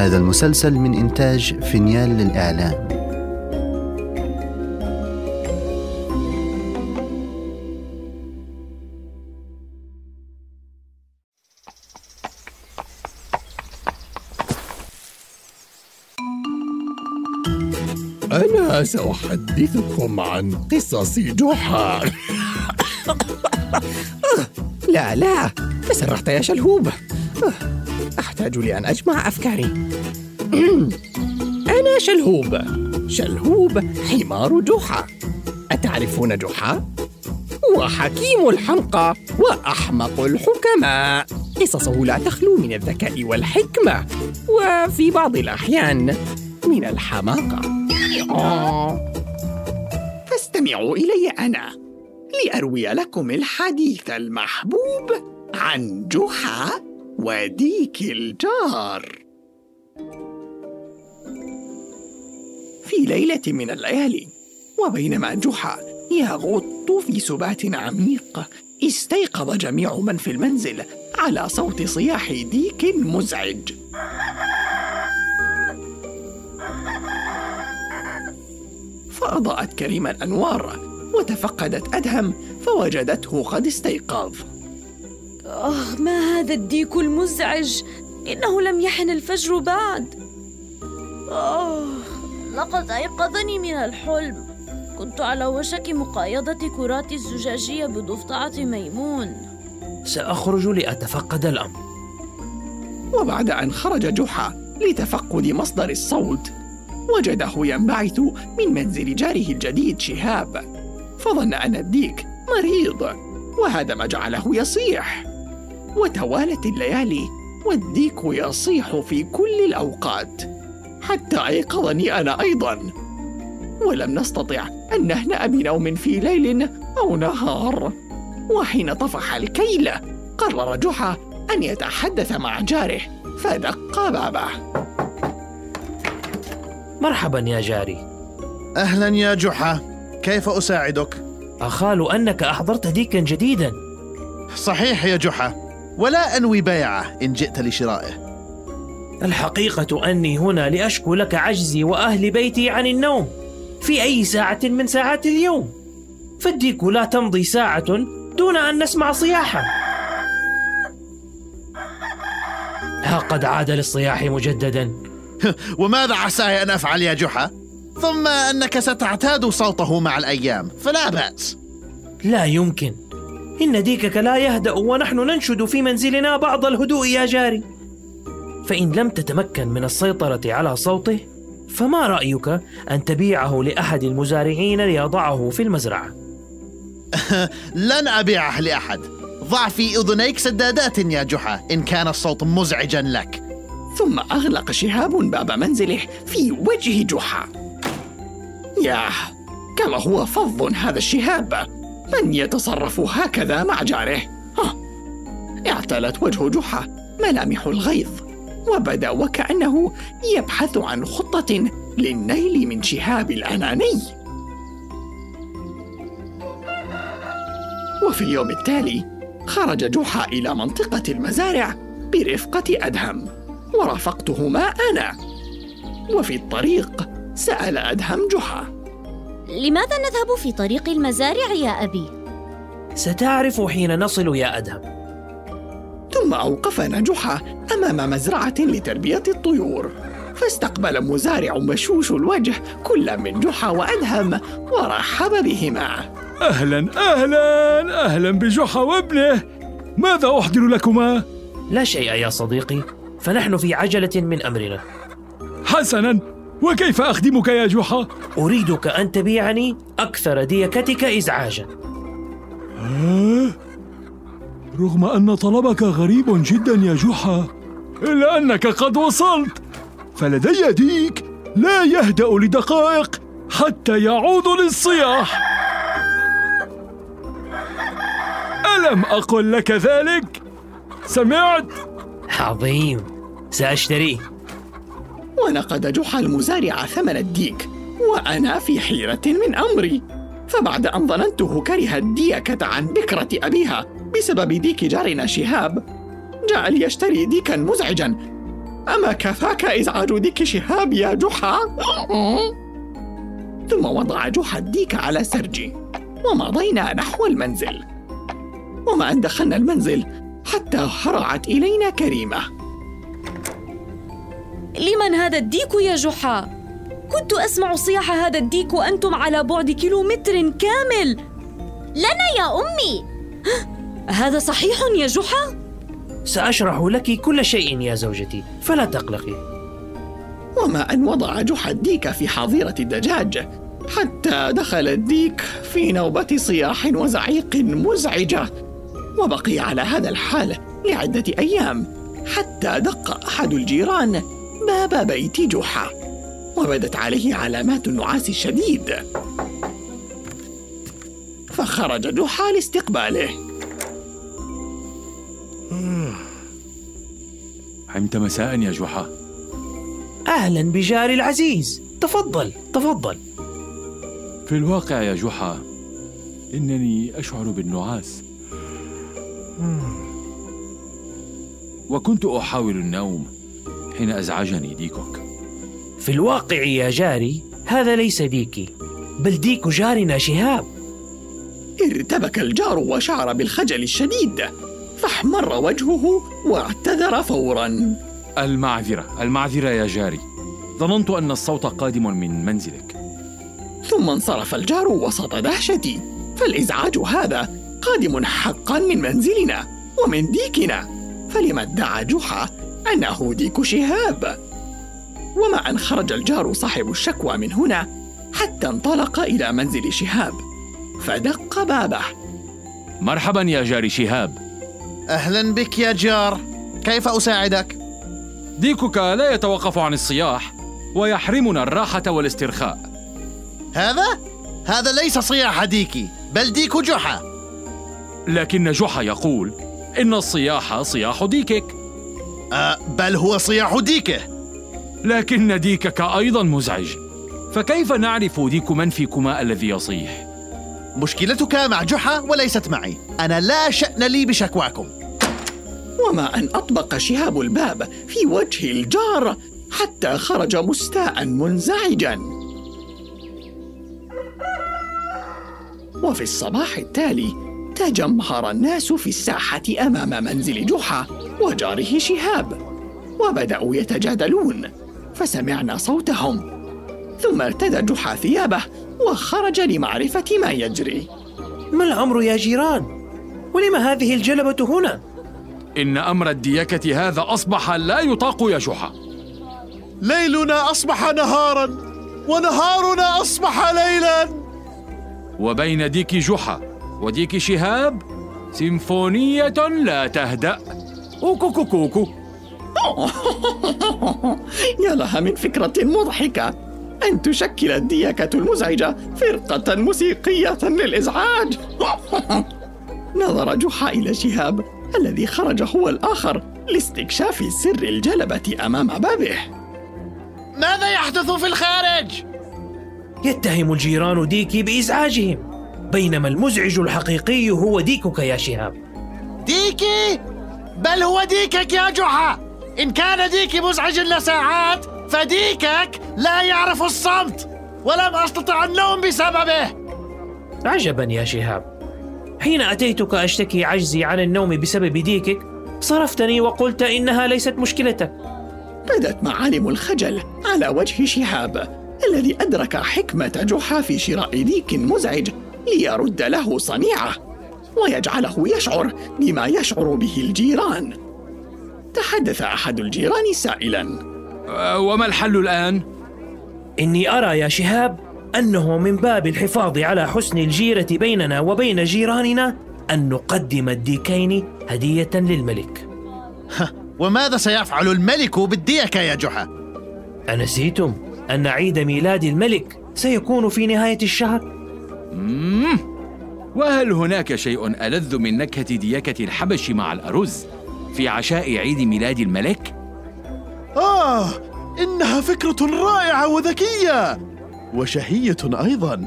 هذا المسلسل من إنتاج فينيال للإعلام. أنا سأحدثكم عن قصص جحا. لا لا تسرحت يا شلهوب. أحتاج لأن أجمع أفكاري. أنا شلهوب. شلهوب حمار جحا. أتعرفون جحا؟ هو حكيم الحمقى وأحمق الحكماء. قصصه لا تخلو من الذكاء والحكمة وفي بعض الأحيان من الحماقة. فاستمعوا إلي أنا لأروي لكم الحديث المحبوب عن جحا. وديك الجار. في ليلة من الليالي وبينما جحا يغط في سبات عميق استيقظ جميع من في المنزل على صوت صياح ديك مزعج. فأضاءت كريما الأنوار وتفقدت أدهم فوجدته قد استيقظ. آه ما هذا الديك المزعج؟ إنه لم يحن الفجر بعد. آه لقد أيقظني من الحلم. كنت على وشك مقايضة كرات الزجاجية بضفدعة ميمون. سأخرج لأتفقد الأمر. وبعد أن خرج جحا لتفقد مصدر الصوت وجده ينبعث من منزل جاره الجديد شهاب. فظن أن الديك مريض وهذا ما جعله يصيح. وتوالت الليالي والديك يصيح في كل الأوقات حتى أيقظني أنا أيضا. ولم نستطع أن نهنأ بنوم في ليل أو نهار. وحين طفح الكيل قرر جحا أن يتحدث مع جاره فدق بابه. مرحبا يا جاري. أهلا يا جحا. كيف أساعدك؟ أخال أنك أحضرت ديكا جديدا. صحيح يا جحا. ولا أنوي بيعه إن جئت لشرائه. الحقيقة أني هنا لأشكو لك عجزي وأهل بيتي عن النوم. في أي ساعة من ساعات اليوم؟ فالديك لا تمضي ساعة دون أن نسمع صياحا. ها قد عاد للصياح مجددا. وماذا عساي أن أفعل يا جحا؟ ثم أنك ستعتاد صوته مع الأيام فلا بأس. لا يمكن. إن ديكك لا يهدأ ونحن ننشد في منزلنا بعض الهدوء يا جاري. فإن لم تتمكن من السيطرة على صوته فما رأيك أن تبيعه لأحد المزارعين ليضعه في المزرعة؟ لن أبيعه لأحد. ضع في أذنيك سدادات يا جحا إن كان الصوت مزعجا لك. ثم أغلق شهاب باب منزله في وجه جحا. ياه كما هو فظ هذا الشهاب. من يتصرف هكذا مع جاره ها. اعتلت وجه جحا ملامح الغيظ وبدا وكأنه يبحث عن خطة للنيل من شهاب الأناني وفي اليوم التالي خرج جحا إلى منطقة المزارع برفقة أدهم ورافقتهما أنا وفي الطريق سأل أدهم جحا لماذا نذهب في طريق المزارع يا أبي؟ ستعرف حين نصل يا أدهم. ثم أوقفنا جحا أمام مزرعة لتربية الطيور. فاستقبل مزارع مشوش الوجه كل من جحا وأدهم ورحب بهما. أهلا أهلا أهلا بجحا وابنه. ماذا أحضر لكما؟ لا شيء يا صديقي فنحن في عجلة من أمرنا. حسنا. وكيف أخدمك يا جحا؟ أريدك أن تبيعني أكثر ديكتك إزعاجا آه؟ رغم أن طلبك غريب جدا يا جحا إلا أنك قد وصلت فلدي ديك لا يهدأ لدقائق حتى يعود للصياح ألم أقل لك ذلك؟ سمعت؟ عظيم سأشتريه ونقد جحا المزارع ثمن الديك وأنا في حيرة من أمري. فبعد أن ظننته كره الديكة عن بكرة أبيها بسبب ديك جارنا شهاب جاء ليشتري ديكا مزعجا. أما كفاك إزعاج ديك شهاب يا جحا؟ ثم وضع جحا الديك على سرجي ومضينا نحو المنزل. وما أن دخلنا المنزل حتى هرعت إلينا كريمة. لمن هذا الديك يا جحا؟ كنت أسمع صياح هذا الديك وأنتم على بعد كيلومتر كامل لنا يا أمي هذا صحيح يا جحا؟ سأشرح لك كل شيء يا زوجتي فلا تقلقي وما أن وضع جحا الديك في حظيرة الدجاج حتى دخل الديك في نوبة صياح وزعيق مزعجة وبقي على هذا الحال لعدة أيام حتى دق أحد الجيران باب بيت جحا وبدت عليه علامات النعاس الشديد. فخرج جحا لاستقباله. عمت مساء يا جحا. أهلا بجاري العزيز. تفضل تفضل. في الواقع يا جحا إنني أشعر بالنعاس. وكنت أحاول النوم. حين أزعجني ديكوك. في الواقع يا جاري هذا ليس ديكي بل ديك جارنا شهاب. ارتبك الجار وشعر بالخجل الشديد فاحمر وجهه واعتذر فورا. المعذرة المعذرة يا جاري. ظننت أن الصوت قادم من منزلك. ثم انصرف الجار وسط دهشتي فالإزعاج هذا قادم حقا من منزلنا ومن ديكنا. فلما ادعى جحا أنه ديك شهاب وما أن خرج الجار صاحب الشكوى من هنا حتى انطلق إلى منزل شهاب. فدق بابه. مرحبا يا جاري شهاب. أهلا بك يا جار. كيف أساعدك؟ ديكك لا يتوقف عن الصياح ويحرمنا الراحة والاسترخاء. هذا؟ هذا ليس صياح ديكي بل ديك جحا. لكن جحا يقول إن الصياح صياح ديكك. أه بل هو صياح ديكه لكن ديكك أيضا مزعج. فكيف نعرف ديك من فيكما الذي يصيح؟ مشكلتك مع جحا وليست معي. أنا لا شأن لي بشكواكم. وما أن أطبق شهاب الباب في وجه الجار حتى خرج مستاء منزعجا. وفي الصباح التالي تجمهر الناس في الساحة أمام منزل جحا وجاره شهاب وبدأوا يتجادلون فسمعنا صوتهم ثم ارتدى جحا ثيابه وخرج لمعرفة ما يجري ما الأمر يا جيران؟ ولم هذه الجلبة هنا؟ إن أمر الديكة هذا أصبح لا يطاق يا جحا ليلنا أصبح نهارا ونهارنا أصبح ليلا وبين ديك جحا وديك شهاب سيمفونية لا تهدأ. أوكو كوكو يا لها من فكرة مضحكة. أن تشكل الديكة المزعجة فرقة موسيقية للإزعاج. نظر جحا إلى شهاب الذي خرج هو الآخر لاستكشاف سر الجلبة أمام بابه. ماذا يحدث في الخارج؟ يتهم الجيران ديكي بإزعاجهم. بينما المزعج الحقيقي هو ديكك يا شهاب. ديكي؟ بل هو ديكك يا جحا. إن كان ديكي مزعج لساعات فديكك لا يعرف الصمت ولم أستطع النوم بسببه. عجبا يا شهاب. حين أتيتك أشتكي عجزي عن النوم بسبب ديكك صرفتني وقلت إنها ليست مشكلتك. بدت معالم الخجل على وجه شهاب الذي أدرك حكمة جحا في شراء ديك مزعج. ليرد له صنيعة ويجعله يشعر بما يشعر به الجيران تحدث أحد الجيران سائلا أه، وما الحل الآن؟ إني أرى يا شهاب أنه من باب الحفاظ على حسن الجيرة بيننا وبين جيراننا أن نقدم الديكين هدية للملك وماذا سيفعل الملك بالديكة يا جحا؟ أنسيتم أن عيد ميلاد الملك سيكون في نهاية الشهر؟ مم. وهل هناك شيء ألذ من نكهة ديكة الحبش مع الأرز في عشاء عيد ميلاد الملك؟ آه إنها فكرة رائعة وذكية وشهية أيضا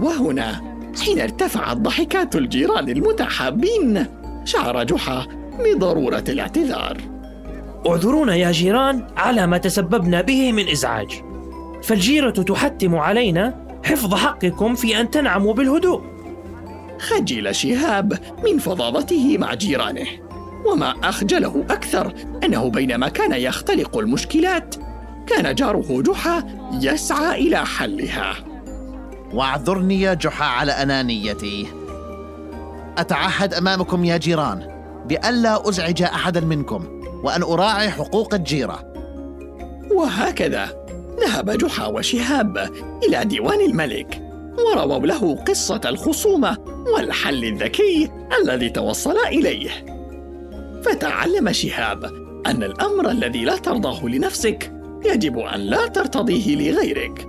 وهنا حين ارتفعت ضحكات الجيران المتحابين شعر جحا بضرورة الاعتذار اعذرونا يا جيران على ما تسببنا به من إزعاج فالجيرة تحتم علينا حفظ حقكم في أن تنعموا بالهدوء. خجل شهاب من فظاظته مع جيرانه وما أخجله أكثر أنه بينما كان يختلق المشكلات كان جاره جحا يسعى إلى حلها. واعذرني يا جحا على أنانيتي. أتعهد أمامكم يا جيران بالا أزعج أحدا منكم وأن أراعي حقوق الجيرة. وهكذا. ذهب جحا وشهاب إلى ديوان الملك ورووا له قصة الخصومة والحل الذكي الذي توصلا إليه. فتعلم شهاب أن الأمر الذي لا ترضاه لنفسك يجب أن لا ترتضيه لغيرك.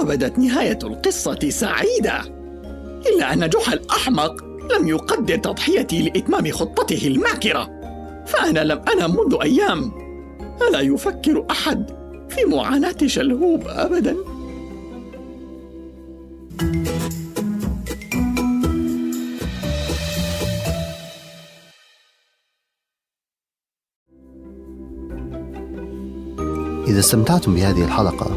وبدت نهاية القصة سعيدة إلا أن جحا الأحمق لم يقدر تضحيتي لإتمام خطته الماكره فأنا لم أنم منذ أيام ألا يفكر أحد في معاناة شلهوب ابدا. إذا استمتعتم بهذه الحلقة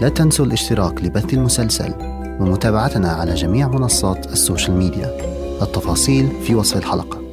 لا تنسوا الاشتراك لبث المسلسل ومتابعتنا على جميع منصات السوشيال ميديا. التفاصيل في وصف الحلقة.